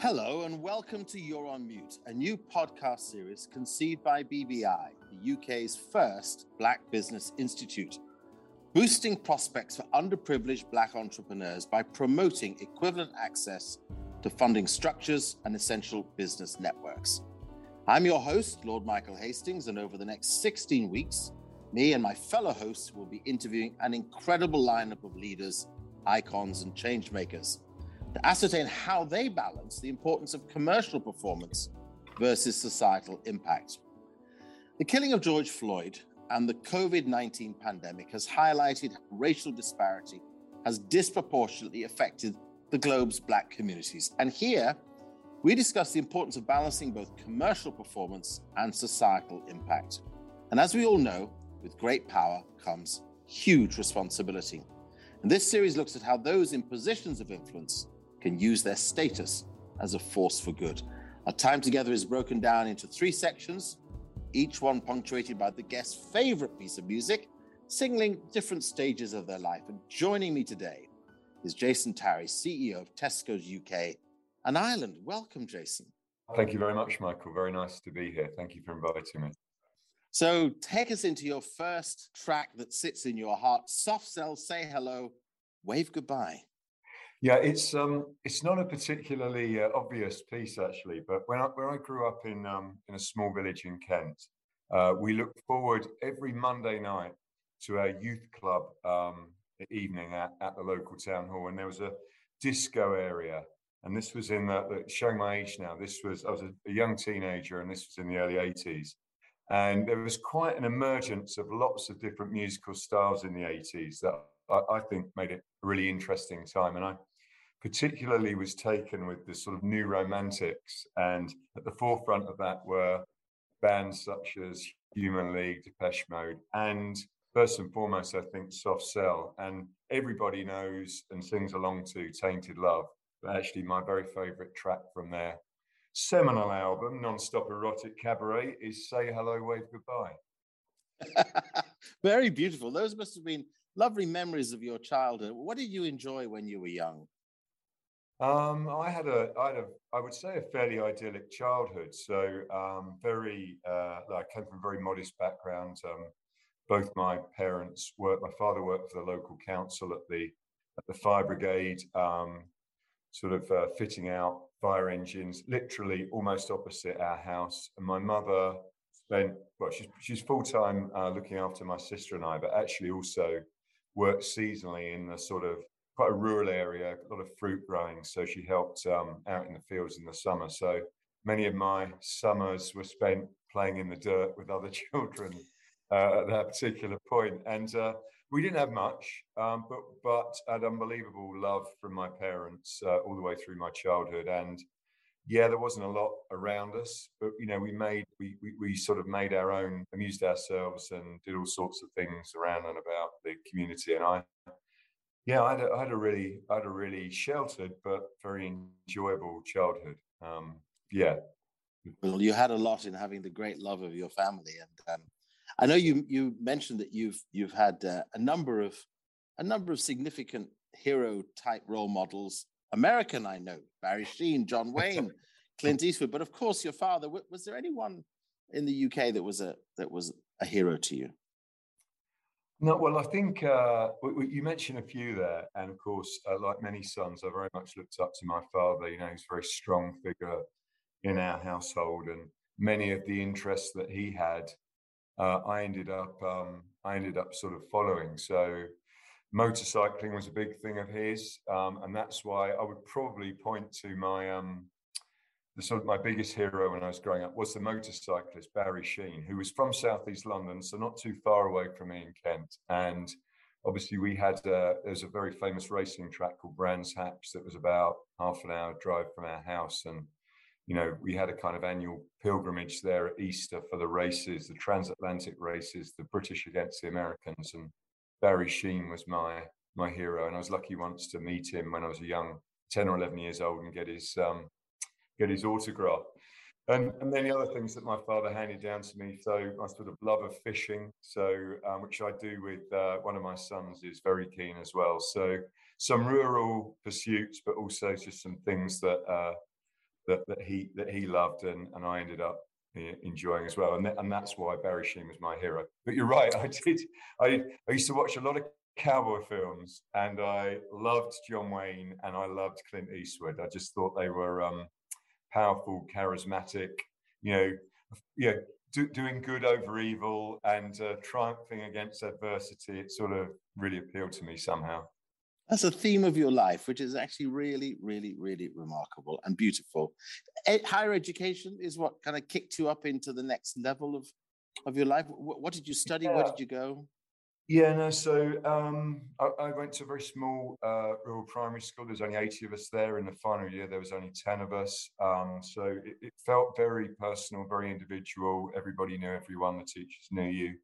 Hello, and welcome to You're on Mute, a new podcast series conceived by BBI, the UK's first Black Business Institute, boosting prospects for underprivileged Black entrepreneurs by promoting equivalent access to funding structures and essential business networks. I'm your host, Lord Michael Hastings, and over the next 16 weeks, me and my fellow hosts will be interviewing an incredible lineup of leaders, icons, and changemakers to ascertain how they balance the importance of commercial performance versus societal impact. The killing of George Floyd and the COVID 19 pandemic has highlighted how racial disparity has disproportionately affected the globe's Black communities. And here, we discuss the importance of balancing both commercial performance and societal impact. And as we all know, with great power comes huge responsibility. And this series looks at how those in positions of influence can use their status as a force for good. Our time together is broken down into three sections, each one punctuated by the guest's favorite piece of music, signaling different stages of their life. And joining me today is Jason Tarry, CEO of Tesco's UK and Ireland. Welcome, Jason. Thank you very much, Michael. Very nice to be here. Thank you for inviting me. So, take us into your first track that sits in your heart. Soft Cell, say hello, wave goodbye. Yeah, it's um, it's not a particularly uh, obvious piece actually, but when I, when I grew up in um, in a small village in Kent, uh, we looked forward every Monday night to our youth club um, evening at, at the local town hall, and there was a disco area, and this was in the, the showing my age now. This was I was a, a young teenager, and this was in the early eighties, and there was quite an emergence of lots of different musical styles in the eighties that I, I think made it a really interesting time, and I particularly was taken with the sort of new romantics. And at the forefront of that were bands such as Human League, Depeche Mode, and first and foremost, I think Soft Cell. And everybody knows and sings along to Tainted Love. But actually, my very favorite track from their seminal album, Non-Stop Erotic Cabaret, is Say Hello, Wave Goodbye. very beautiful. Those must have been lovely memories of your childhood. What did you enjoy when you were young? Um, I had a, I had a, I would say a fairly idyllic childhood. So um, very, uh, I came from a very modest background. Um, both my parents worked. My father worked for the local council at the at the fire brigade, um, sort of uh, fitting out fire engines, literally almost opposite our house. And my mother spent well, she's she's full time uh, looking after my sister and I, but actually also worked seasonally in the sort of quite a rural area, a lot of fruit growing. So she helped um, out in the fields in the summer. So many of my summers were spent playing in the dirt with other children uh, at that particular point. And uh, we didn't have much, um, but but had unbelievable love from my parents uh, all the way through my childhood. And yeah, there wasn't a lot around us, but you know, we made we, we we sort of made our own, amused ourselves, and did all sorts of things around and about the community. And I yeah, I had, a, I had a really, I had a really sheltered but very enjoyable childhood. Um, yeah. Well, you had a lot in having the great love of your family, and um, I know you you mentioned that you've you've had uh, a number of a number of significant hero type role models. American, I know Barry Sheene, John Wayne, Clint Eastwood, but of course your father. Was there anyone in the UK that was a that was a hero to you? No, well, I think uh, you mentioned a few there, and of course, uh, like many sons, I very much looked up to my father. You know, he's a very strong figure in our household, and many of the interests that he had, uh, I ended up, um, I ended up sort of following. So, motorcycling was a big thing of his, um, and that's why I would probably point to my um, the sort of my biggest hero when I was growing up was the motorcyclist Barry Sheene, who was from southeast London, so not too far away from me in Kent. And obviously we had there's a very famous racing track called Brands Hatch that was about half an hour drive from our house, and you know we had a kind of annual pilgrimage there at Easter for the races, the transatlantic races, the British against the Americans, and Barry Sheene was my my hero, and I was lucky once to meet him when I was a young ten or eleven years old and get his um, get his autograph. And, and then the other things that my father handed down to me, so my sort of love of fishing, so um, which I do with uh, one of my sons is very keen as well. So some rural pursuits, but also just some things that uh, that, that he that he loved, and, and I ended up enjoying as well. And, th- and that's why Barry Sheene was my hero. But you're right, I did. I, I used to watch a lot of cowboy films, and I loved John Wayne and I loved Clint Eastwood. I just thought they were um, powerful, charismatic, you know, you know, do, doing good over evil and uh, triumphing against adversity. It sort of really appealed to me somehow. That's a theme of your life, which is actually really, really, really remarkable and beautiful. higher education is what kind of kicked you up into the next level of, of your life. What, what did you study? Yeah. Where did you go? Yeah, no. So um, I, I, went to a very small uh, rural primary school. There's only 80 of us there. In the final year, there was only 10 of us. Um, so it, it, felt very personal, very individual. Everybody knew everyone. The teachers knew you.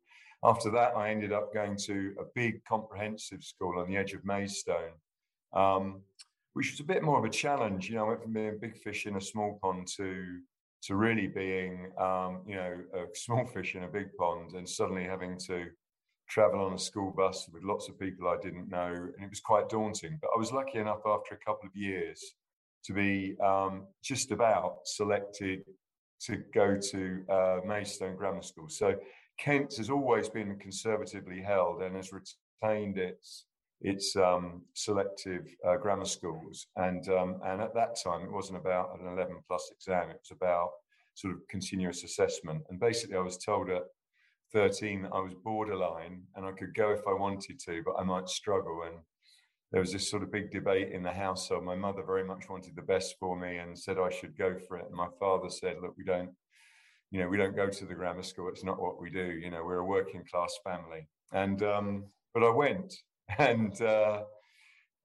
After that, I ended up going to a big comprehensive school on the edge of Maidstone, um, which was a bit more of a challenge. You know, I went from being a big fish in a small pond to to really being, um, you know, a small fish in a big pond, and suddenly having to travel on a school bus with lots of people I didn't know, and it was quite daunting. But I was lucky enough after a couple of years to be um, just about selected to go to uh, Grammar School. So Kent has always been conservatively held and has retained its its um, selective uh, grammar schools. And um, and at that time, it wasn't about an 11 plus exam; it was about sort of continuous assessment. And basically, I was told at 13 I was borderline and I could go if I wanted to, but I might struggle. And there was this sort of big debate in the household. My mother very much wanted the best for me and said I should go for it. And my father said, look, we don't, you know, we don't go to the grammar school. It's not what we do. You know, we're a working class family. And, um, but I went and, uh,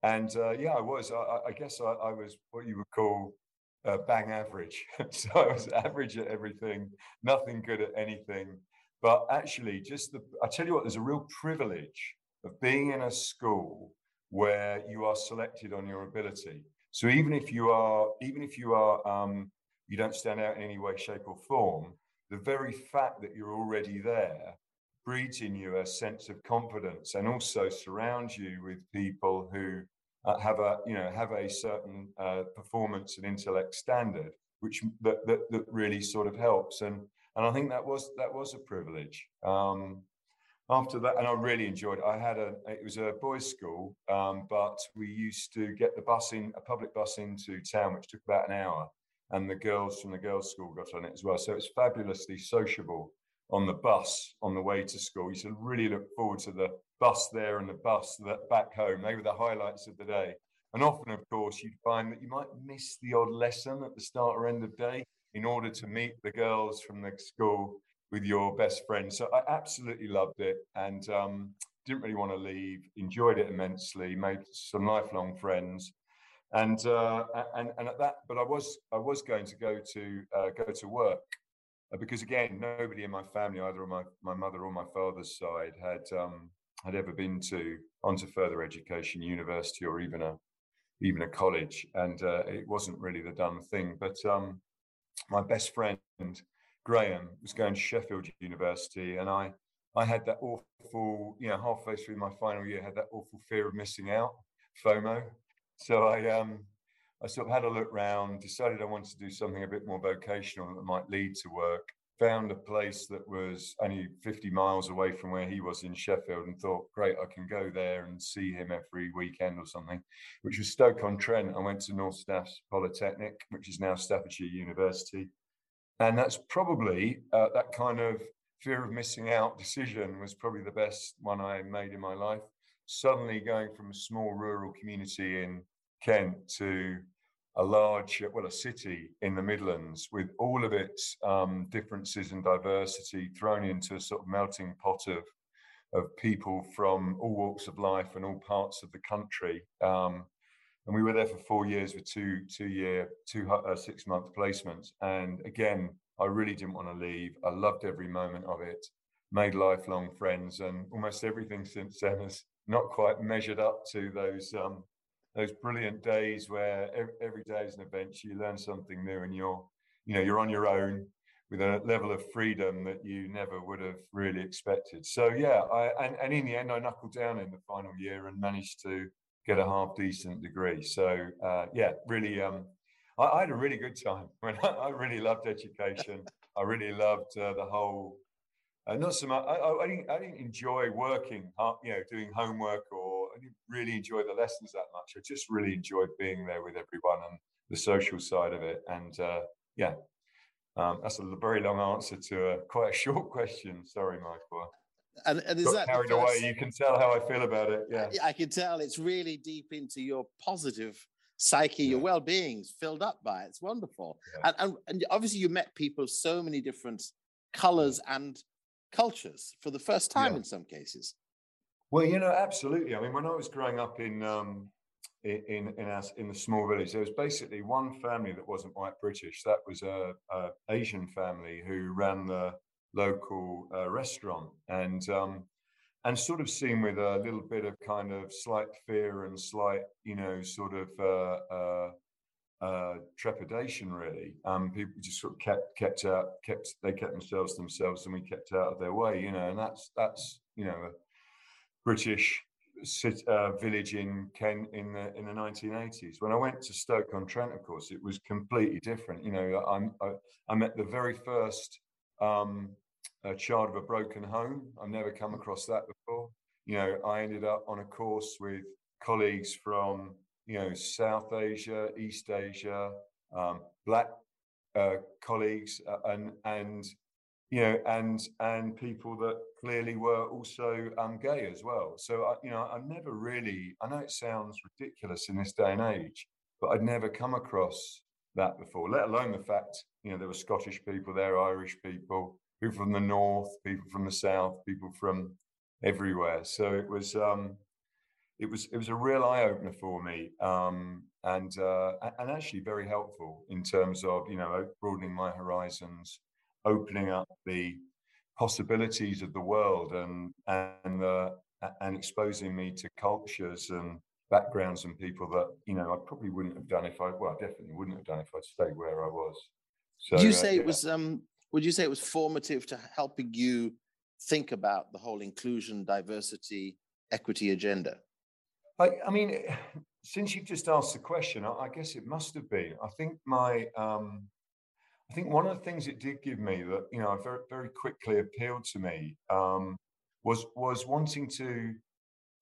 and uh, yeah, I was, I, I guess I, I was what you would call uh, bang average. so I was average at everything, nothing good at anything. But actually, just the, I tell you what, there's a real privilege of being in a school where you are selected on your ability. So even if you are, even if you are, um, you don't stand out in any way, shape, or form, the very fact that you're already there breeds in you a sense of confidence and also surrounds you with people who uh, have a you know have a certain uh, performance and intellect standard which that, that, that really sort of helps and and I think that was that was a privilege. Um, after that, and I really enjoyed it. I had a it was a boys' school, um, but we used to get the bus in a public bus into town, which took about an hour, and the girls from the girls' school got on it as well. So it's fabulously sociable on the bus on the way to school. You should really look forward to the bus there and the bus that back home. They were the highlights of the day. And often, of course, you'd find that you might miss the odd lesson at the start or end of day in order to meet the girls from the school with your best friend. So I absolutely loved it and um, didn't really want to leave. Enjoyed it immensely. Made some lifelong friends, and uh, and and at that. But I was I was going to go to uh, go to work uh, because again, nobody in my family, either on my my mother or my father's side, had um, had ever been to onto further education, university, or even a even a college, and uh, it wasn't really the done thing. But um, my best friend Graham was going to Sheffield University, and I I had that awful, you know, halfway through my final year, had that awful fear of missing out, FOMO. So I um I sort of had a look round, decided I wanted to do something a bit more vocational that might lead to work. Found a place that was only 50 miles away from where he was in Sheffield and thought, great, I can go there and see him every weekend or something, which was Stoke on Trent. I went to North Staffs Polytechnic, which is now Staffordshire University. And that's probably uh, that kind of fear of missing out decision was probably the best one I made in my life. Suddenly going from a small rural community in Kent to a large, well, a city in the Midlands with all of its um, differences and diversity thrown into a sort of melting pot of of people from all walks of life and all parts of the country. Um, and we were there for four years with two two year two uh, six month placements. And again, I really didn't want to leave. I loved every moment of it. Made lifelong friends, and almost everything since then has not quite measured up to those um, those brilliant days where every, day is an adventure. You learn something new, and you're you know you're on your own with a level of freedom that you never would have really expected. So yeah, I, and, and in the end, I knuckled down in the final year and managed to get a half decent degree. So uh, yeah, really, um, I, I, had a really good time. When I, I really loved education. I really loved uh, the whole. Uh, not so much. I, I, didn't. I didn't enjoy working. You know, doing homework, or didn't really enjoy the lessons that much. I just really enjoyed being there with everyone and the social side of it. And uh, yeah, um, that's a very long answer to a quite a short question. Sorry, Michael. And, and is Got that carried away? You can tell how I feel about it. Yeah, I can tell it's really deep into your positive psyche, yeah. your well-being's filled up by it. It's wonderful. Yeah. And, and, and obviously, you met people of so many different colors and cultures for the first time yeah. in some cases. Well, you know, absolutely. I mean, when I was growing up in um, in in our, in the small village. There was basically one family that wasn't white British. That was a, a Asian family who ran the local uh, restaurant, and um, and sort of seen with a little bit of kind of slight fear and slight, you know, sort of. Uh, uh, uh, trepidation really. Um, people just sort of kept kept out, kept they kept themselves themselves, and we kept out of their way, you know. And that's that's you know British uh, village in Kent in the in the 1980s. When I went to Stoke on Trent, of course, it was completely different. You know, I'm, I, I met the very first um, child of a broken home. I've never come across that before. You know, I ended up on a course with colleagues from you know South Asia, East Asia, um, black uh, colleagues, uh, and and you know, and and people that clearly were also um, gay as well. So I, you know, I never really. I know it sounds ridiculous in this day and age, but I'd never come across that before. Let alone the fact, you know, there were Scottish people there, Irish people, people from the north, people from the south, people from everywhere. So it was. Um, it was it was a real eye opener for me, um, and uh, and actually very helpful in terms of you know broadening my horizons, opening up the possibilities of the world and and uh, and exposing me to cultures and backgrounds and people that you know I probably wouldn't have done if I well I definitely wouldn't have done if I'd stayed where I was. So Would you uh, say uh, yeah. it was um would you say it was formative to helping you think about the whole inclusion, diversity, equity agenda? I, I mean, since you've just asked the question, I, I guess it must have been. I think my um, I think one of the things it did give me that you know very very quickly appealed to me um, was was wanting to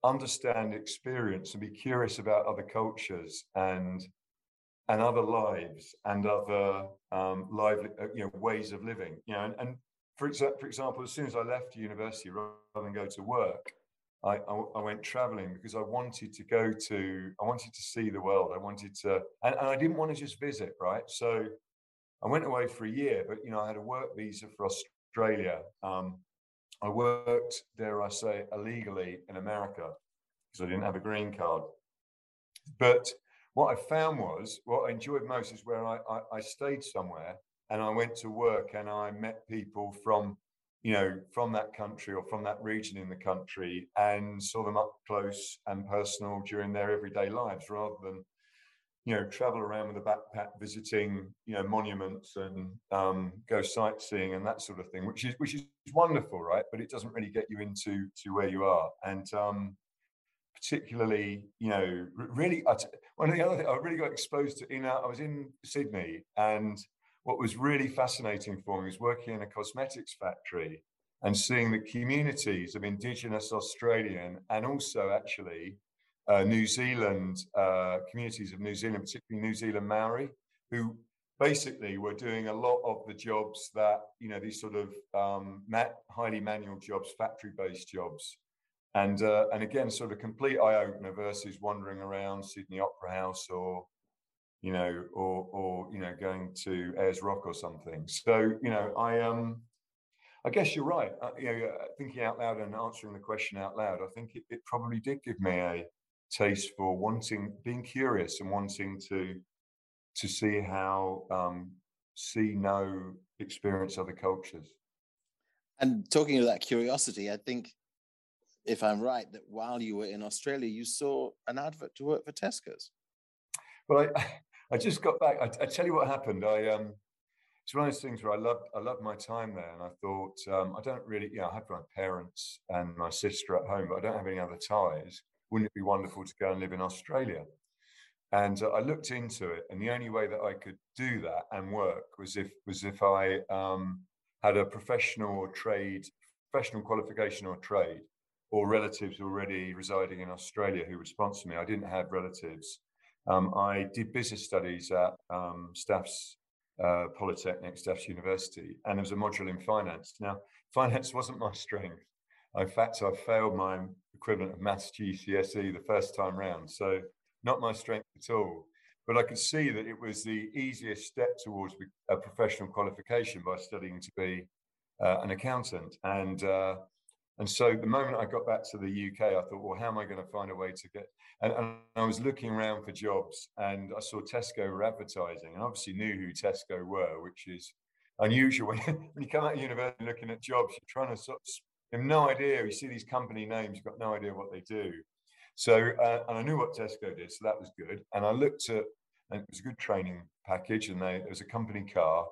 understand, experience, and be curious about other cultures and and other lives and other um, lively uh, you know ways of living. You know, and, and for, exa- for example, as soon as I left university, rather than go to work, I, I, I, went traveling because I wanted to go to, I wanted to see the world. I wanted to, and, and I didn't want to just visit, right? So I went away for a year, but you know, I had a work visa for Australia. Um, I worked, dare I say, illegally in America because I didn't have a green card. But what I found was what I enjoyed most is where I, I, I stayed somewhere and I went to work and I met people from, you know, from that country or from that region in the country and saw them up close and personal during their everyday lives rather than you know, travel around with a backpack, visiting, you know, monuments and um, go sightseeing and that sort of thing, which is which is wonderful, right? But it doesn't really get you into to where you are, and um, particularly, you know, really, one of the other things I really got exposed to. You know, I was in Sydney, and what was really fascinating for me was working in a cosmetics factory and seeing the communities of Indigenous Australian and also actually uh, New Zealand uh, communities of New Zealand, particularly New Zealand Maori, who basically were doing a lot of the jobs that you know these sort of um, highly manual jobs, factory-based jobs, and uh, and again, sort of complete eye opener versus wandering around Sydney Opera House or you know or or you know going to Ayers Rock or something. So you know I um. I guess you're right. Uh, you know, uh, thinking out loud and answering the question out loud, I think it, it probably did give me a taste for wanting, being curious and wanting to to see how um, see, know, experience other cultures. And talking of that curiosity, I think, if I'm right, that while you were in Australia, you saw an advert to work for Tesco's. Well, I, I just got back. I, I tell you what happened. I um, it's one of those things where I loved I loved my time there, and I thought um, I don't really, you know, I have my parents and my sister at home, but I don't have any other ties. Wouldn't it be wonderful to go and live in Australia? And uh, I looked into it, and the only way that I could do that and work was if was if I um, had a professional or trade, professional qualification or trade, or relatives already residing in Australia who would sponsor me. I didn't have relatives. Um, I did business studies at um, Staffs uh, Polytechnic, Staffs University, and there was a module in finance. Now, finance wasn't my strength. In fact, I failed my equivalent of maths GCSE the first time round, so not my strength at all. But I could see that it was the easiest step towards a professional qualification by studying to be uh, an accountant. And uh, and so the moment I got back to the UK, I thought, well, how am I going to find a way to get? And, and, I was looking around for jobs, and I saw Tesco were advertising, and obviously knew who Tesco were, which is unusual. when you come out of university looking at jobs, you're trying to sort of have no idea. You see these company names, you've got no idea what they do. So, uh, and I knew what Tesco did, so that was good. And I looked at, and it was a good training package, and they, it was a company car.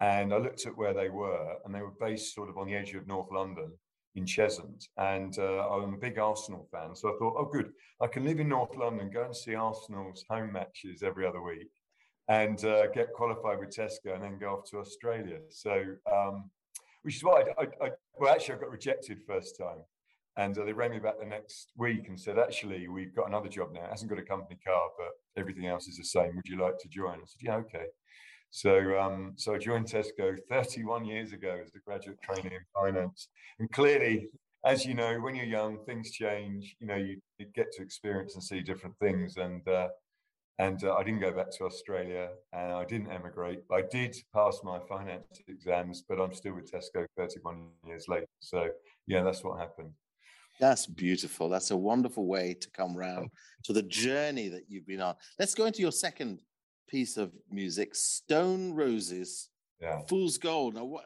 And I looked at where they were, and they were based sort of on the edge of North London in Cheshunt, and uh, I'm a big Arsenal fan. So I thought, oh, good, I can live in North London, go and see Arsenal's home matches every other week, and uh, get qualified with Tesco, and then go off to Australia. So, um, which is why I, I, I, well, actually, I got rejected first time, and uh, they rang me back the next week and said, actually, we've got another job now. It hasn't got a company car, but everything else is the same. Would you like to join? I said, yeah, okay. So, um, so I joined Tesco 31 years ago as a graduate trainee in finance. And clearly, as you know, when you're young, things change. You know, you, you get to experience and see different things. And uh, and uh, I didn't go back to Australia, and I didn't emigrate. I did pass my finance exams, but I'm still with Tesco 31 years later. So, yeah, that's what happened. That's beautiful. That's a wonderful way to come round to the journey that you've been on. Let's go into your second piece of music, Stone Roses, yeah. Fool's Gold. Now, what,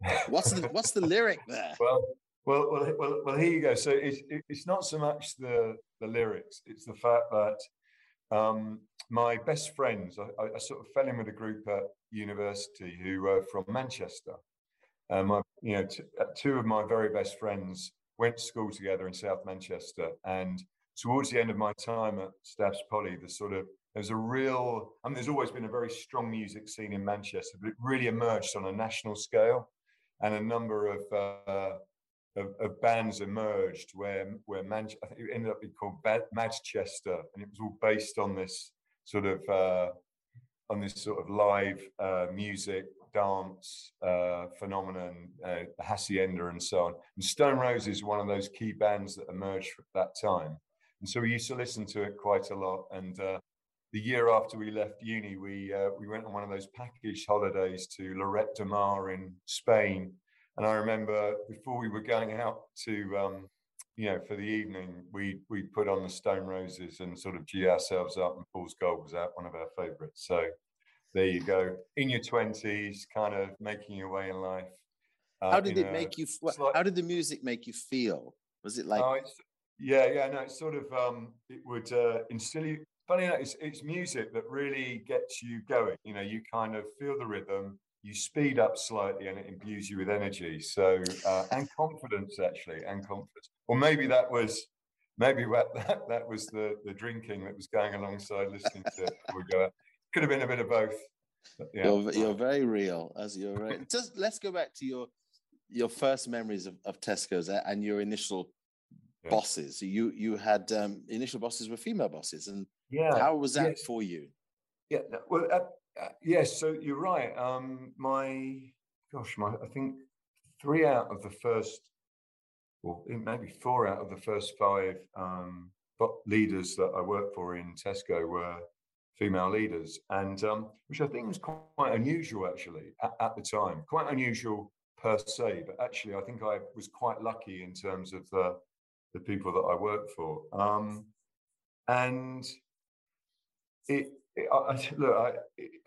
what's the what's the lyric there? Well, well, well, well, well here you go. So it's it's not so much the the lyrics; it's the fact that um, my best friends, I, I, sort of fell in with a group at university who were from Manchester. Um, I, you know, t- uh, two of my very best friends went to school together in South Manchester, and towards the end of my time at Staffs Poly, the sort of there's a real, I mean, there's always been a very strong music scene in Manchester, but it really emerged on a national scale, and a number of uh, of, of, bands emerged where where Man- I think it ended up being called Madchester, and it was all based on this sort of uh, on this sort of live uh, music dance uh, phenomenon, uh, hacienda, and so on. And Stone Roses is one of those key bands that emerged at that time, and so we used to listen to it quite a lot. And uh, the year after we left uni, we uh, we went on one of those package holidays to Lloret de Mar in Spain. And I remember before we were going out to, um, you know, for the evening, we we put on the Stone Roses and sort of G ourselves up. And Fool's Gold was out one of our favourites. So there you go. In your twenties, kind of making your way in life. Uh, how did it a, make you? Like, how did the music make you feel? Was it like? Oh, yeah, yeah. No, it's sort of. Um, it would uh, instill you funny enough, it's, it's music that really gets you going. You know, you kind of feel the rhythm, you speed up slightly, and it imbues you with energy. So uh, and confidence actually, and confidence. Or maybe that was maybe that that was the the drinking that was going alongside listening to it we go. Could have been a bit of both. Yeah. You're, you're very real as you're right. Just let's go back to your your first memories of, of Tesco's and your initial yeah. bosses. You you had um, initial bosses were female bosses, and yeah, how was that yes. for you? Yeah, well, uh, uh, yes. So you're right. Um, my gosh, my I think three out of the first, well, maybe four out of the first five um, leaders that I worked for in Tesco were female leaders, and um, which I think was quite unusual actually at, at the time. Quite unusual per se, but actually, I think I was quite lucky in terms of the the people that I worked for. Um, and it, it I, look,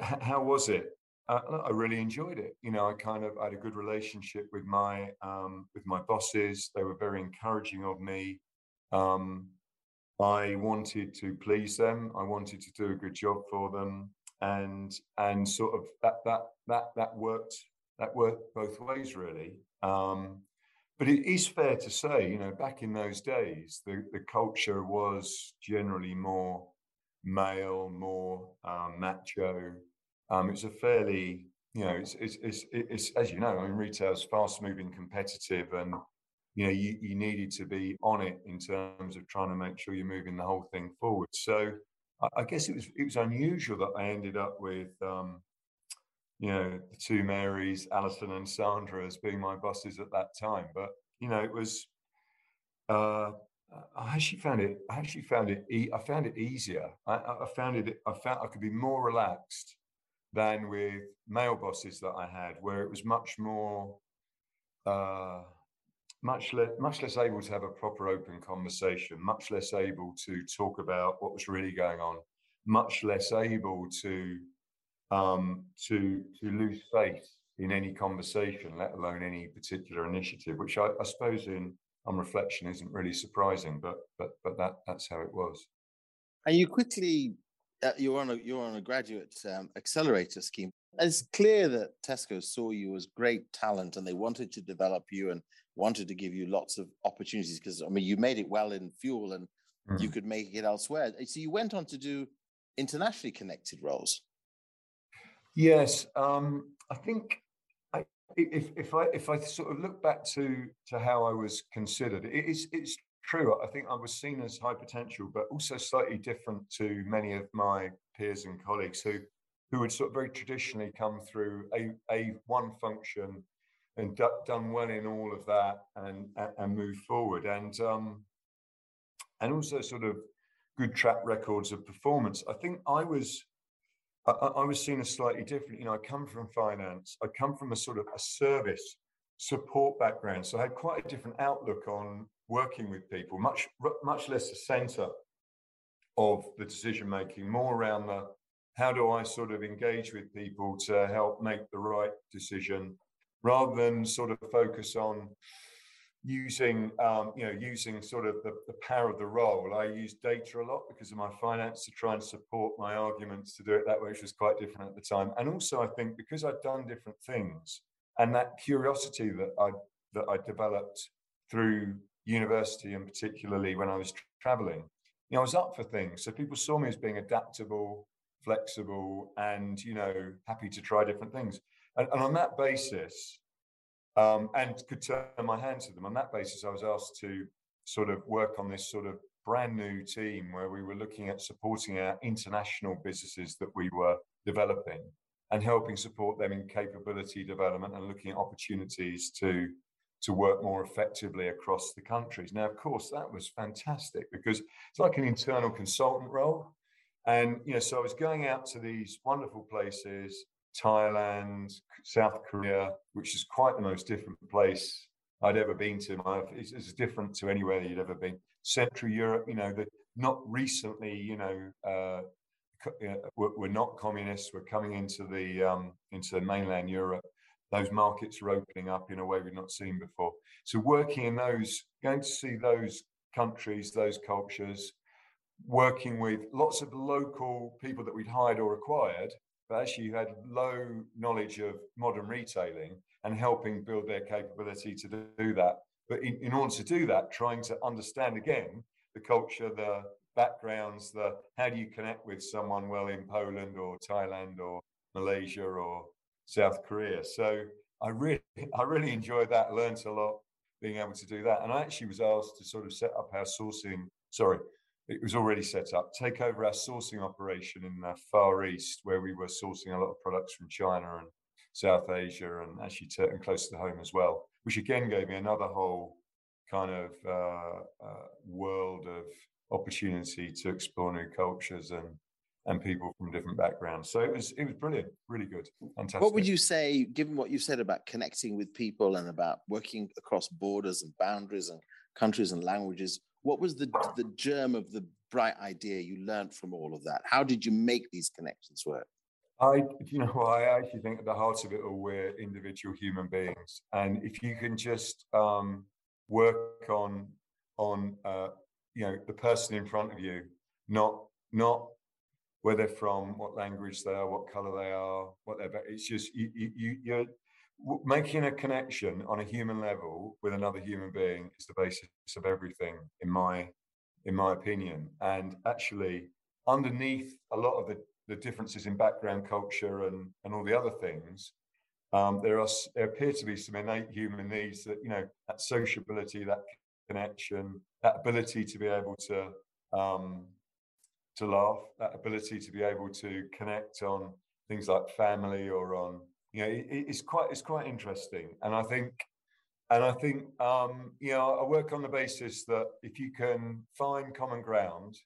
I, how was it? Uh, I really enjoyed it. You know, I kind of I had a good relationship with my um, with my bosses. They were very encouraging of me. Um, I wanted to please them. I wanted to do a good job for them, and and sort of that that that that worked that worked both ways really. Um, but it is fair to say, you know, back in those days, the, the culture was generally more male, more um, macho. Um, it's a fairly, you know, it's, it's, it's, it's, as you know, I mean, retail is fast moving, competitive, and, you know, you, you needed to be on it in terms of trying to make sure you're moving the whole thing forward. So I, I guess it was, it was unusual that I ended up with, um, you know, the two Marys, Alison and Sandra, as being my bosses at that time. But you know, it was. Uh, I actually found it. I actually found it. E- I found it easier. I, I, found it. I found I could be more relaxed than with male bosses that I had, where it was much more, uh, much less, much less able to have a proper open conversation, much less able to talk about what was really going on, much less able to um, to to lose faith in any conversation, let alone any particular initiative, which I, I suppose in on reflection isn't really surprising, but but but that that's how it was. And you quickly uh, you're on a you're on a graduate um, accelerator scheme. It's clear that Tesco saw you as great talent, and they wanted to develop you and wanted to give you lots of opportunities because I mean you made it well in fuel and mm. you could make it elsewhere. So you went on to do internationally connected roles. Yes, um, I think if if I if I sort of look back to to how I was considered, it is it's true. I think I was seen as high potential, but also slightly different to many of my peers and colleagues who who had sort of very traditionally come through a a one function and d- done well in all of that and and, moved forward and um and also sort of good track records of performance. I think I was I, I, was seen as slightly different. You know, I come from finance. I come from a sort of a service support background, so I had quite a different outlook on working with people. Much much less the centre of the decision making, more around the how do I sort of engage with people to help make the right decision, rather than sort of focus on using um, you know using sort of the, the power of the role. I use data a lot because of my finance to try and support my arguments to do it that way which was quite different at the time. And also i think because i'd done different things and that curiosity that i that i developed through university and particularly when i was traveling you know i was up for things. So people saw me as being adaptable flexible and you know happy to try different things. And, and on that basis um, and could turn my hand to them. On that basis, I was asked to sort of work on this sort of brand new team where we were looking at supporting our international businesses that we were developing and helping support them in capability development and looking at opportunities to to work more effectively across the countries. Now, of course, that was fantastic because it's like an internal consultant role. And you know, so I was going out to these wonderful places, Thailand, South Korea, which is quite the most different place I'd ever been to. It's, different to anywhere you'd ever been. Central Europe, you know, the, not recently, you know, uh, we're, we're, not communists. We're coming into the um, into mainland Europe. Those markets are opening up in a way we've not seen before. So working in those, going to see those countries, those cultures, working with lots of local people that we'd hired or acquired but actually had low knowledge of modern retailing and helping build their capability to do that. But in, in order to do that, trying to understand again the culture, the backgrounds, the how do you connect with someone well in Poland or Thailand or Malaysia or South Korea. So I really, I really enjoyed that. Learned a lot being able to do that. And I actually was asked to sort of set up our sourcing, sorry, it was already set up, take over our sourcing operation in the Far East, where we were sourcing a lot of products from China and South Asia and actually and close to home as well, which again gave me another whole kind of uh, uh, world of opportunity to explore new cultures and and people from different backgrounds. So it was it was brilliant, really good, fantastic. What would you say, given what you've said about connecting with people and about working across borders and boundaries and countries and languages? What was the the germ of the bright idea you learned from all of that? How did you make these connections work? I, you know, I actually think at the heart of it all, we're individual human beings, and if you can just um, work on on uh, you know the person in front of you, not not where they're from, what language they are, what color they are, what they're. It's just you, you, you're making a connection on a human level with another human being is the basis of everything, in my in my opinion. And actually, underneath a lot of the, the differences in background, culture, and and all the other things, um, there are there appear to be some innate human needs that you know that sociability, that connection, that ability to be able to um, to laugh, that ability to be able to connect on things like family or on you know it, it's quite it's quite interesting. And i think and i think um you know i work on the basis that if you can find common ground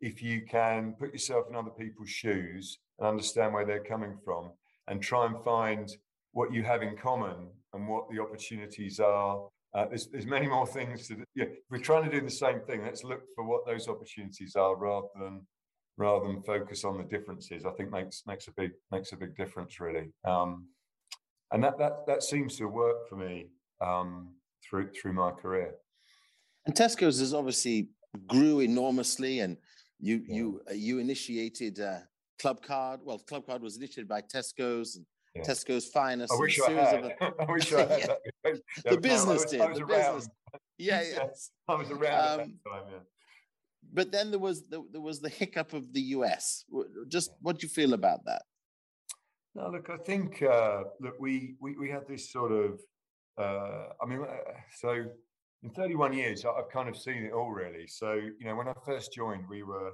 if you can put yourself in other people's shoes and understand where they're coming from and try and find what you have in common and what the opportunities are uh, there's, there's many more things to yeah, we're trying to do the same thing. Let's look for what those opportunities are rather than rather than focus on the differences i think makes makes a big makes a big difference really um, and that that that seems to work for me um, through through my career and tesco's has obviously grew enormously and you yeah. you uh, you initiated uh, Clubcard well Clubcard was initiated by tesco's and yeah. Tesco's finest. I wish I had. A, I wish I had. yeah. The business did. the around. business. Yeah, yes. I was around um, at that time. But then there was the, there was the hiccup of the US. Just what do you feel about that? No, look, I think uh, look we, we we had this sort of. Uh, I mean, uh, so in 31 years, I've kind of seen it all really. So you know, when I first joined, we were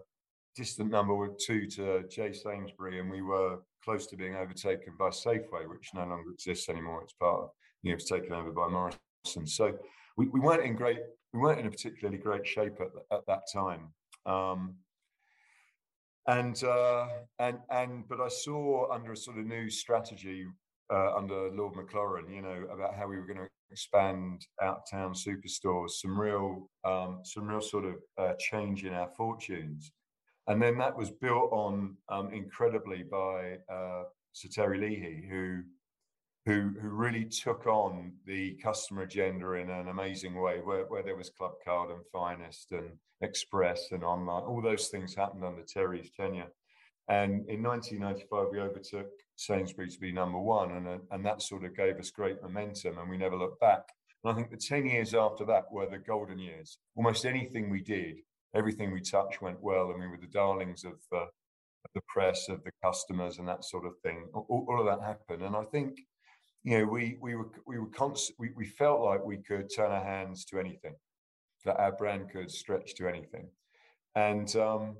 distant number two to J Sainsbury, and we were close to being overtaken by Safeway, which no longer exists anymore. It's part of, you know, it was taken over by Morrison. So we, we weren't in great, we weren't in a particularly great shape at, at that time. Um, and uh, and and but I saw under a sort of new strategy uh, under Lord MacLaurin, you know, about how we were going to expand out town superstores, some real um, some real sort of uh, change in our fortunes. And then that was built on um, incredibly by uh, Sir Terry Leahy, who, who, who really took on the customer agenda in an amazing way, where, where there was Clubcard and Finest and Express and online. All those things happened under Terry's tenure. And in 1995, we overtook Sainsbury's to be number one, and, uh, and that sort of gave us great momentum, and we never looked back. And I think the 10 years after that were the golden years. Almost anything we did everything we touched went well, and we were the darlings of the, of the press, of the customers, and that sort of thing. All, all, of that happened, and I think you know we we were we were constant. We, we felt like we could turn our hands to anything, that our brand could stretch to anything, and um,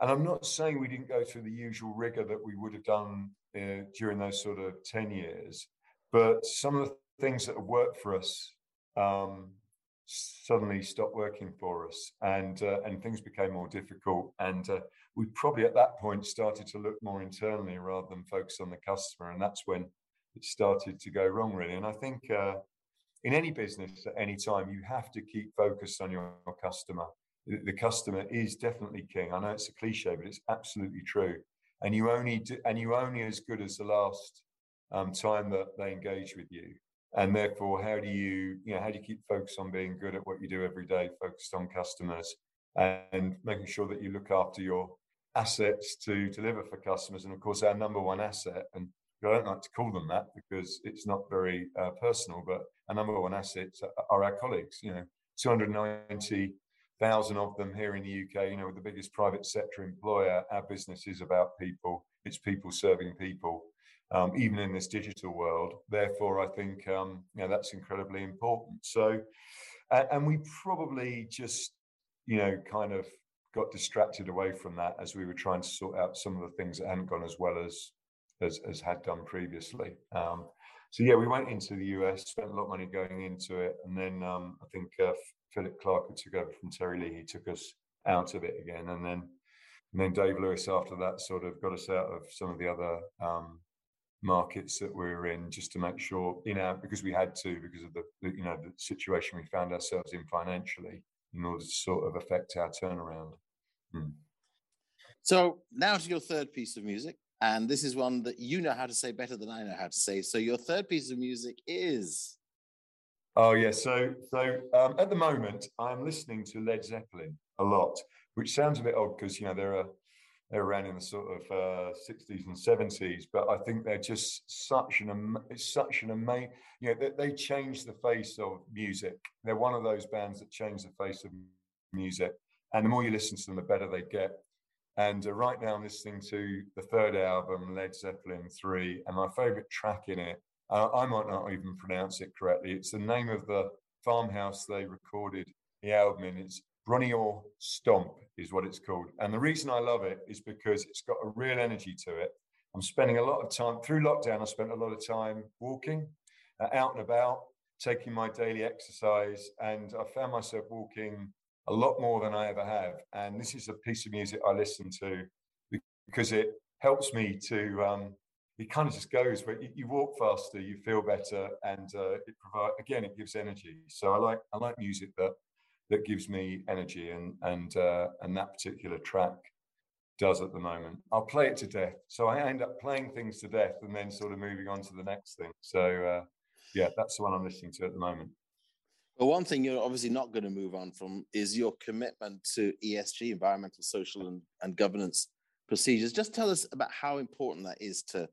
and I'm not saying we didn't go through the usual rigor that we would have done uh, during those sort of ten years, but some of the things that have worked for us um, suddenly stopped working for us and uh, and things became more difficult and uh, we probably at that point started to look more internally rather than focus on the customer and that's when it started to go wrong really. And i think uh, in any business at any time you have to keep focused on your, your customer. The, customer is definitely king. I know it's a cliche but it's absolutely true. And you only do, and you only as good as the last um, time that they engage with you. And therefore how do you you know how do you keep focused on being good at what you do every day focused on customers and making sure that you look after your assets to deliver for customers? And of course our number one asset and I don't like to call them that because it's not very uh, personal, but our number one assets are our colleagues. You know, 290,000 of them here in the UK. You know, the biggest private sector employer, our business is about people. It's people serving people, um, even in this digital world. Therefore, I think um, you know, that's incredibly important. So, and we probably just, you know, kind of got distracted away from that as we were trying to sort out some of the things that hadn't gone as well as as, as had done previously. Um, so yeah, we went into the US, spent a lot of money going into it, and then um, I think uh, Philip Clarke, who took over from Terry Leahy, he took us out of it again, and then and then Dave Lewis after that sort of got us out of some of the other um, markets that we were in just to make sure you know because we had to because of the, you know the situation we found ourselves in financially in order to sort of affect our turnaround. Hmm. So now to your third piece of music, and this is one that you know how to say better than I know how to say. So your third piece of music is. Oh yeah, so so um, at the moment I'm listening to Led Zeppelin a lot, which sounds a bit odd because you know they're a they're around in the sort of uh, 60s and 70s, but I think they're just such an it's such an amazing. You know, they, they the face of music. They're one of those bands that change the face of music, and the more you listen to them, the better they get. And uh, right now, I'm listening to the third album, Led Zeppelin 3, and my favorite track in it, uh, I might not even pronounce it correctly. It's the name of the farmhouse they recorded the album in. It's Bron-Y-Aur Stomp, is what it's called. And the reason I love it is because it's got a real energy to it. I'm spending a lot of time through lockdown, I spent a lot of time walking uh, out and about, taking my daily exercise, and I found myself walking a lot more than I ever have. And this is a piece of music I listen to because it helps me to. Um, it kind of just goes where you, you, walk faster, you feel better, and uh, it provide again it gives energy. So I like I like music that that gives me energy, and and uh, and that particular track does at the moment. I'll play it to death. So I end up playing things to death, and then sort of moving on to the next thing. So uh, yeah, that's the one I'm listening to at the moment. But one thing you're obviously not going to move on from is your commitment to ESG, environmental, social, and, and governance procedures. Just tell us about how important that is to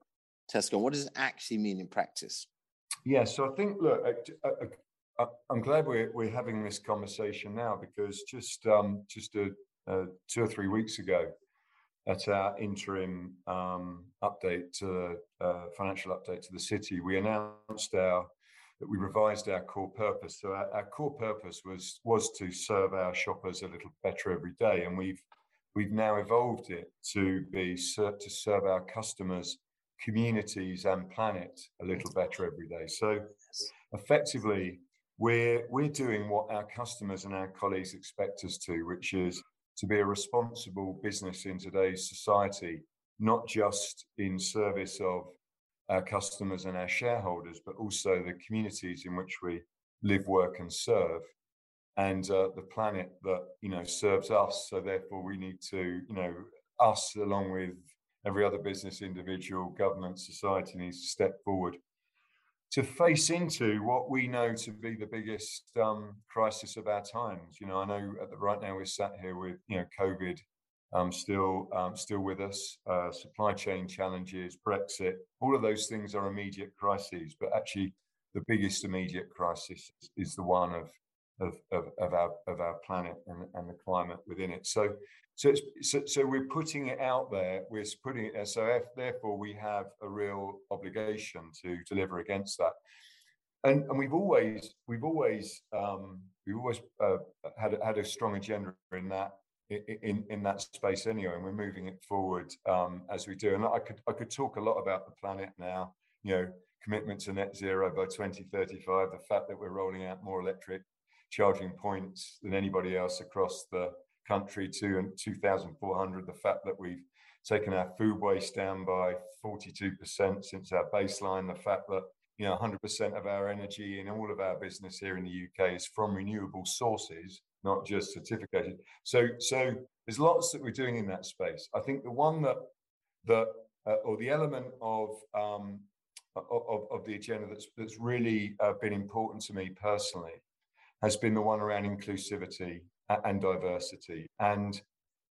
Tesco. And what does it actually mean in practice? Yeah, so I think, look, I, I'm glad we're, we're having this conversation now because just um, just a, a two or three weeks ago, at our interim um, update to uh, financial update to the city, we announced our that we revised our core purpose. So our, our, core purpose was was to serve our shoppers a little better every day, and we've we've now evolved it to be to serve our customers, communities, and planet a little better every day. So effectively, we're we're doing what our customers and our colleagues expect us to, which is to be a responsible business in today's society, not just in service of our customers and our shareholders, but also the communities in which we live, work, and serve, and uh, the planet that you know serves us. So therefore, we need to, you know, us along with every other business, individual, government, society needs to step forward to face into what we know to be the biggest um, crisis of our times. You know, I know the, right now we're sat here with you know COVID um, still um, still with us. Uh, supply chain challenges, Brexit, all of those things are immediate crises. But actually, the biggest immediate crisis is the one of of, of, of our of our planet and, and the climate within it. So, so, so, so we're putting it out there. We're putting it there. So if, therefore, we have a real obligation to deliver against that. And, and we've always we've always um, we've always uh, had had a strong agenda in that in in that space anyway, and we're moving it forward um, as we do. And I could I could talk a lot about the planet now. You know, commitment to net zero by 2035. The fact that we're rolling out more electric charging points than anybody else across the country to and 2,400. The fact that we've taken our food waste down by 42% since our baseline. The fact that you know 100% of our energy in all of our business here in the UK is from renewable sources not just certificated. So, so there's lots that we're doing in that space. I think the one that that uh, or the element of um, of, of the agenda that's that's really uh, been important to me personally has been the one around inclusivity and diversity. And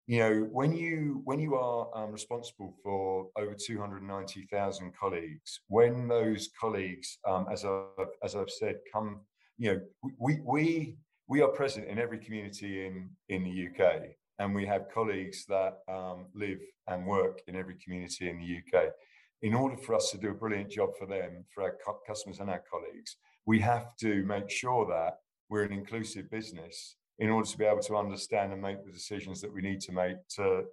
you know, when you when you are um, responsible for over 290,000 colleagues, when those colleagues, um, as I've as I've said, come, you know, we we we are present in every community in, in the UK, and we have colleagues that um, live and work in every community in the UK. In order for us to do a brilliant job for them, for our customers and our colleagues, we have to make sure that we're an inclusive business in order to be able to understand and make the decisions that we need to make to,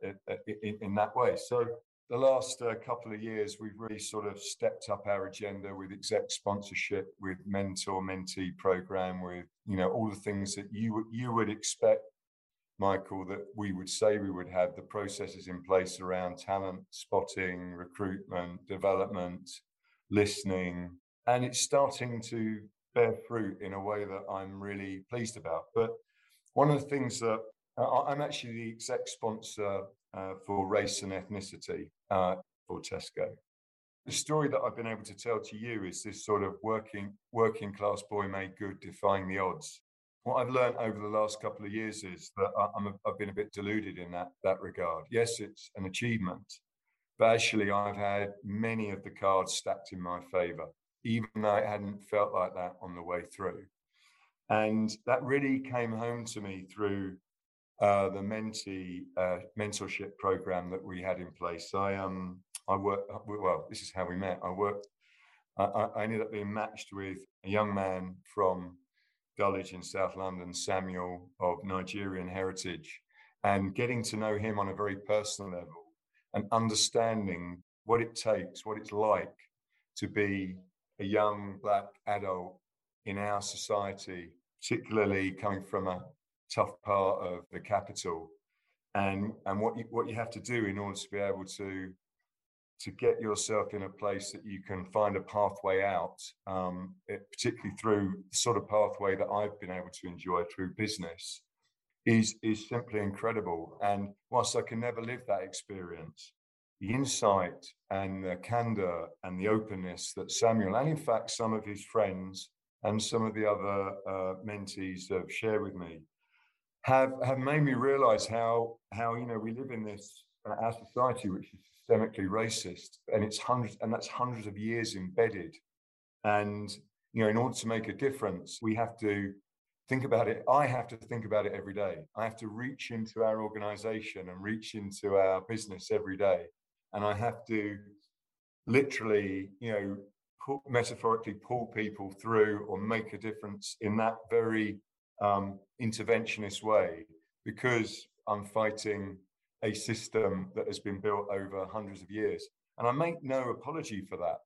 in, in that way. So the last uh, couple of years, we've really sort of stepped up our agenda with exec sponsorship, with mentor mentee program, with you know all the things that you you would expect Michael, that we would say we would have the processes in place around talent spotting, recruitment, development, listening, and it's starting to bear fruit in a way that I'm really pleased about. But one of the things that uh, I'm actually the exec sponsor uh, for race and ethnicity uh, for Tesco. The story that I've been able to tell to you is this sort of working working class boy made good, defying the odds. What I've learned over the last couple of years is that I'm a, I've been a bit deluded in that that regard. Yes, it's an achievement, but actually I've had many of the cards stacked in my favour, even though it hadn't felt like that on the way through. And that really came home to me through uh, the mentee uh, mentorship program that we had in place. I um I worked well. This is how we met. I worked. I, I ended up being matched with a young man from Dulwich in South London, Samuel of Nigerian heritage, and getting to know him on a very personal level and understanding what it takes, what it's like to be a young black adult in our society, particularly coming from a tough part of the capital, and and what you what you have to do in order to be able to to get yourself in a place that you can find a pathway out, um, it, particularly through the sort of pathway that I've been able to enjoy through business, is is simply incredible. And whilst I can never live that experience, the insight and the candor and the openness that Samuel and in fact some of his friends and some of the other uh, mentees have shared with me have have made me realize how how you know we live in this uh, our society which is systemically racist, and it's hundreds, and that's hundreds of years embedded. And you know, in order to make a difference, we have to think about it. I have to think about it every day. I have to reach into our organization and reach into our business every day, and I have to literally, you know, metaphorically pull people through or make a difference in that very um, interventionist way because I'm fighting a system that has been built over hundreds of years. And I make no apology for that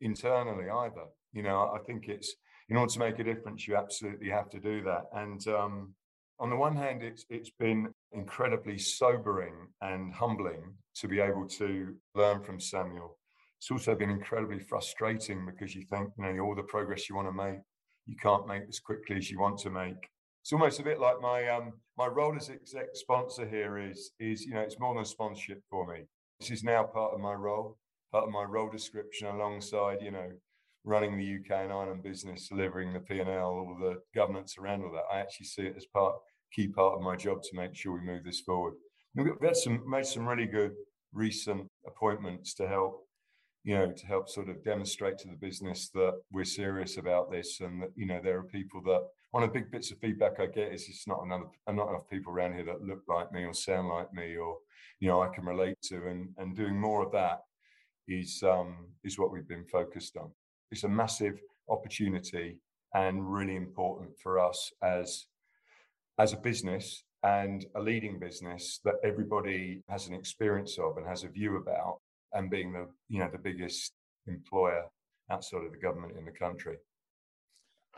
internally either. You know, I think it's in order to make a difference, you absolutely have to do that. And um, on the one hand, it's it's been incredibly sobering and humbling to be able to learn from Samuel. It's also been incredibly frustrating because you think, you know, all the progress you want to make, you can't make as quickly as you want to make it's almost a bit like my um my role as exec sponsor here is is you know it's more than a sponsorship for me. This is now part of my role, part of my role description alongside you know running the UK and Ireland business, delivering the P and L, all the governance around all that. I actually see it as part key part of my job to make sure we move this forward. We've had some made some really good recent appointments to help you know to help sort of demonstrate to the business that we're serious about this and that you know there are people that one of the big bits of feedback I get is it's not another not enough people around here that look like me or sound like me or you know I can relate to and and doing more of that is um is what we've been focused on. It's a massive opportunity and really important for us as as a business and a leading business that everybody has an experience of and has a view about and being the you know the biggest employer outside of the government in the country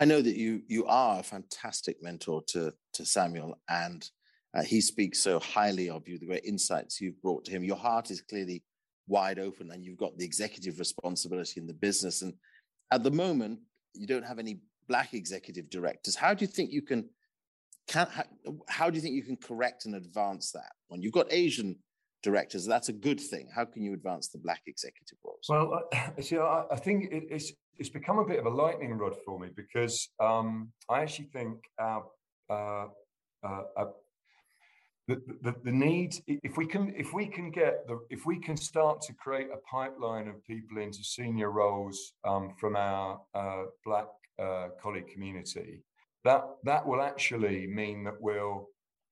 I know that you you are a fantastic mentor to to Samuel, and uh, he speaks so highly of you. The great insights you've brought to him. Your heart is clearly wide open, and you've got the executive responsibility in the business. And at the moment, you don't have any black executive directors. How do you think you can? Can, how, how do you think you can correct and advance that? When you've got Asian directors, that's a good thing. How can you advance the black executive roles? Well, see, I, I think it's it's become a bit of a lightning rod for me because um, I actually think our uh, uh, uh, the, the, the need if we can if we can get the if we can start to create a pipeline of people into senior roles um, from our uh, black uh, colleague community that that will actually mean that we'll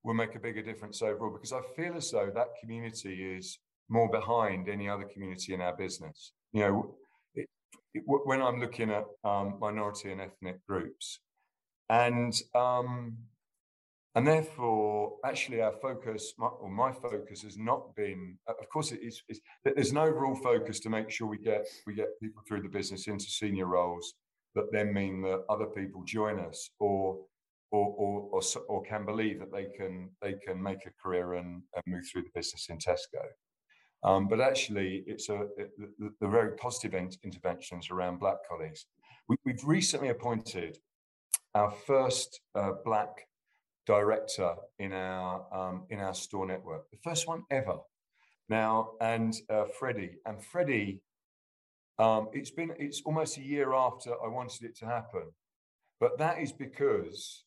will make a bigger difference overall because I feel as though that community is more behind any other community in our business. You know, it, it, when I'm looking at um, minority and ethnic groups, and um, and therefore, actually, our focus, my, or my focus, has not been. Of course, it is. There's an overall focus to make sure we get we get people through the business into senior roles that then mean that other people join us or or, or, or, or, can believe that they can they can make a career and, and move through the business in Tesco. Um, but actually, it's a it, the, the, very positive in, interventions around black colleagues. We, have recently appointed our first uh, black director in our um, in our store network, the first one ever. Now, and uh, Freddie and Freddie, um, it's been it's almost a year after I wanted it to happen, but that is because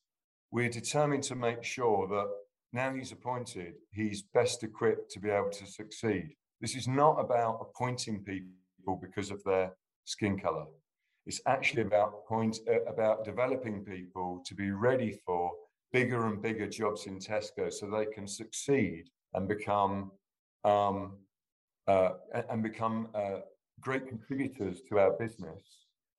we're determined to make sure that now he's appointed, he's best equipped to be able to succeed. This is not about appointing people because of their skin color. It's actually about point, uh, about developing people to be ready for bigger and bigger jobs in Tesco so they can succeed and become um, uh, and become uh, great contributors to our business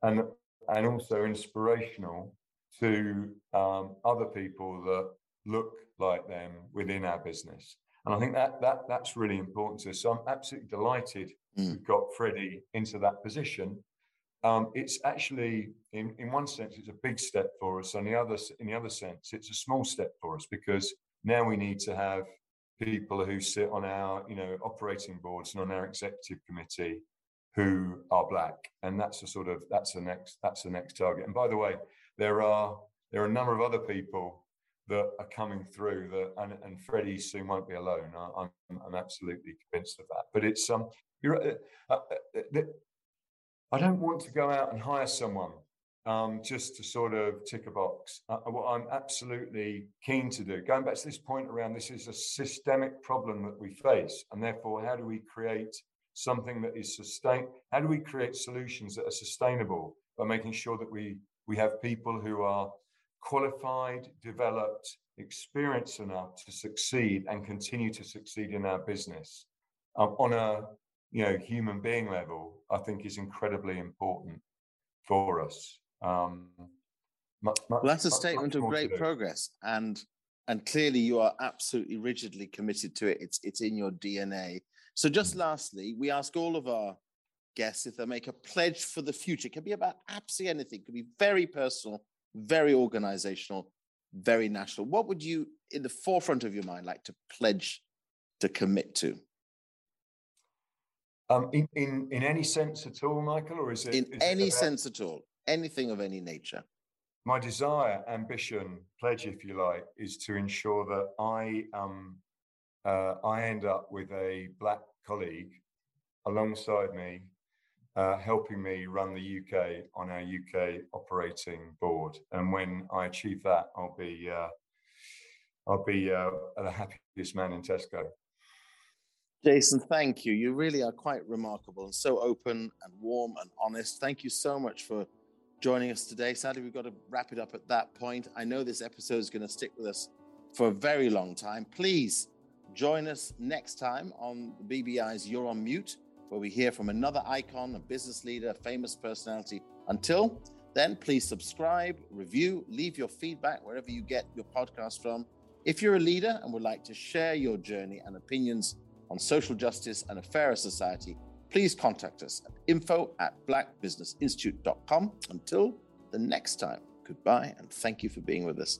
and and also inspirational to um, other people that look like them within our business. And I think that that that's really important to us. So I'm absolutely delighted mm. we've got Freddie into that position. Um, it's actually, in, in one sense, it's a big step for us. On the other, in the other sense, it's a small step for us because now we need to have people who sit on our, you know, operating boards and on our executive committee who are black, and that's the sort of that's the next that's the next target. And by the way, there are there are a number of other people that are coming through that and, and Freddie soon won't be alone. I, am I'm, I'm absolutely convinced of that. But it's um you're uh, uh, uh, I don't want to go out and hire someone um, just to sort of tick a box. Uh, what I'm absolutely keen to do, going back to this point around this is a systemic problem that we face, and therefore, how do we create something that is sustain? How do we create solutions that are sustainable by making sure that we we have people who are qualified, developed, experienced enough to succeed and continue to succeed in our business um, on a you know human being level. I think is incredibly important for us. Um, much, much, well, that's a statement of great progress, and and clearly you are absolutely rigidly committed to it. It's it's in your DNA. So, just mm. lastly, we ask all of our guests if they make a pledge for the future. It can be about absolutely anything. It could be very personal, very organizational, very national. What would you, in the forefront of your mind, like to pledge to commit to? Um, in, in in any sense at all, Michael, or is it in is any it sense at all? Anything of any nature. My desire, ambition, pledge, if you like, is to ensure that I um uh, I end up with a black colleague alongside me uh, helping me run the UK on our UK operating board. And when I achieve that, I'll be uh, I'll be uh, the happiest man in Tesco. Jason, thank you. You really are quite remarkable and so open and warm and honest. Thank you so much for joining us today. Sadly, we've got to wrap it up at that point. I know this episode is going to stick with us for a very long time. Please join us next time on BBI's You're on Mute where we hear from another icon, a business leader, a famous personality. Until then, please subscribe, review, leave your feedback wherever you get your podcast from. If you're a leader and would like to share your journey and opinions on social justice and a fairer society, please contact us at info at blackbusinessinstitute.com. Until the next time, goodbye and thank you for being with us.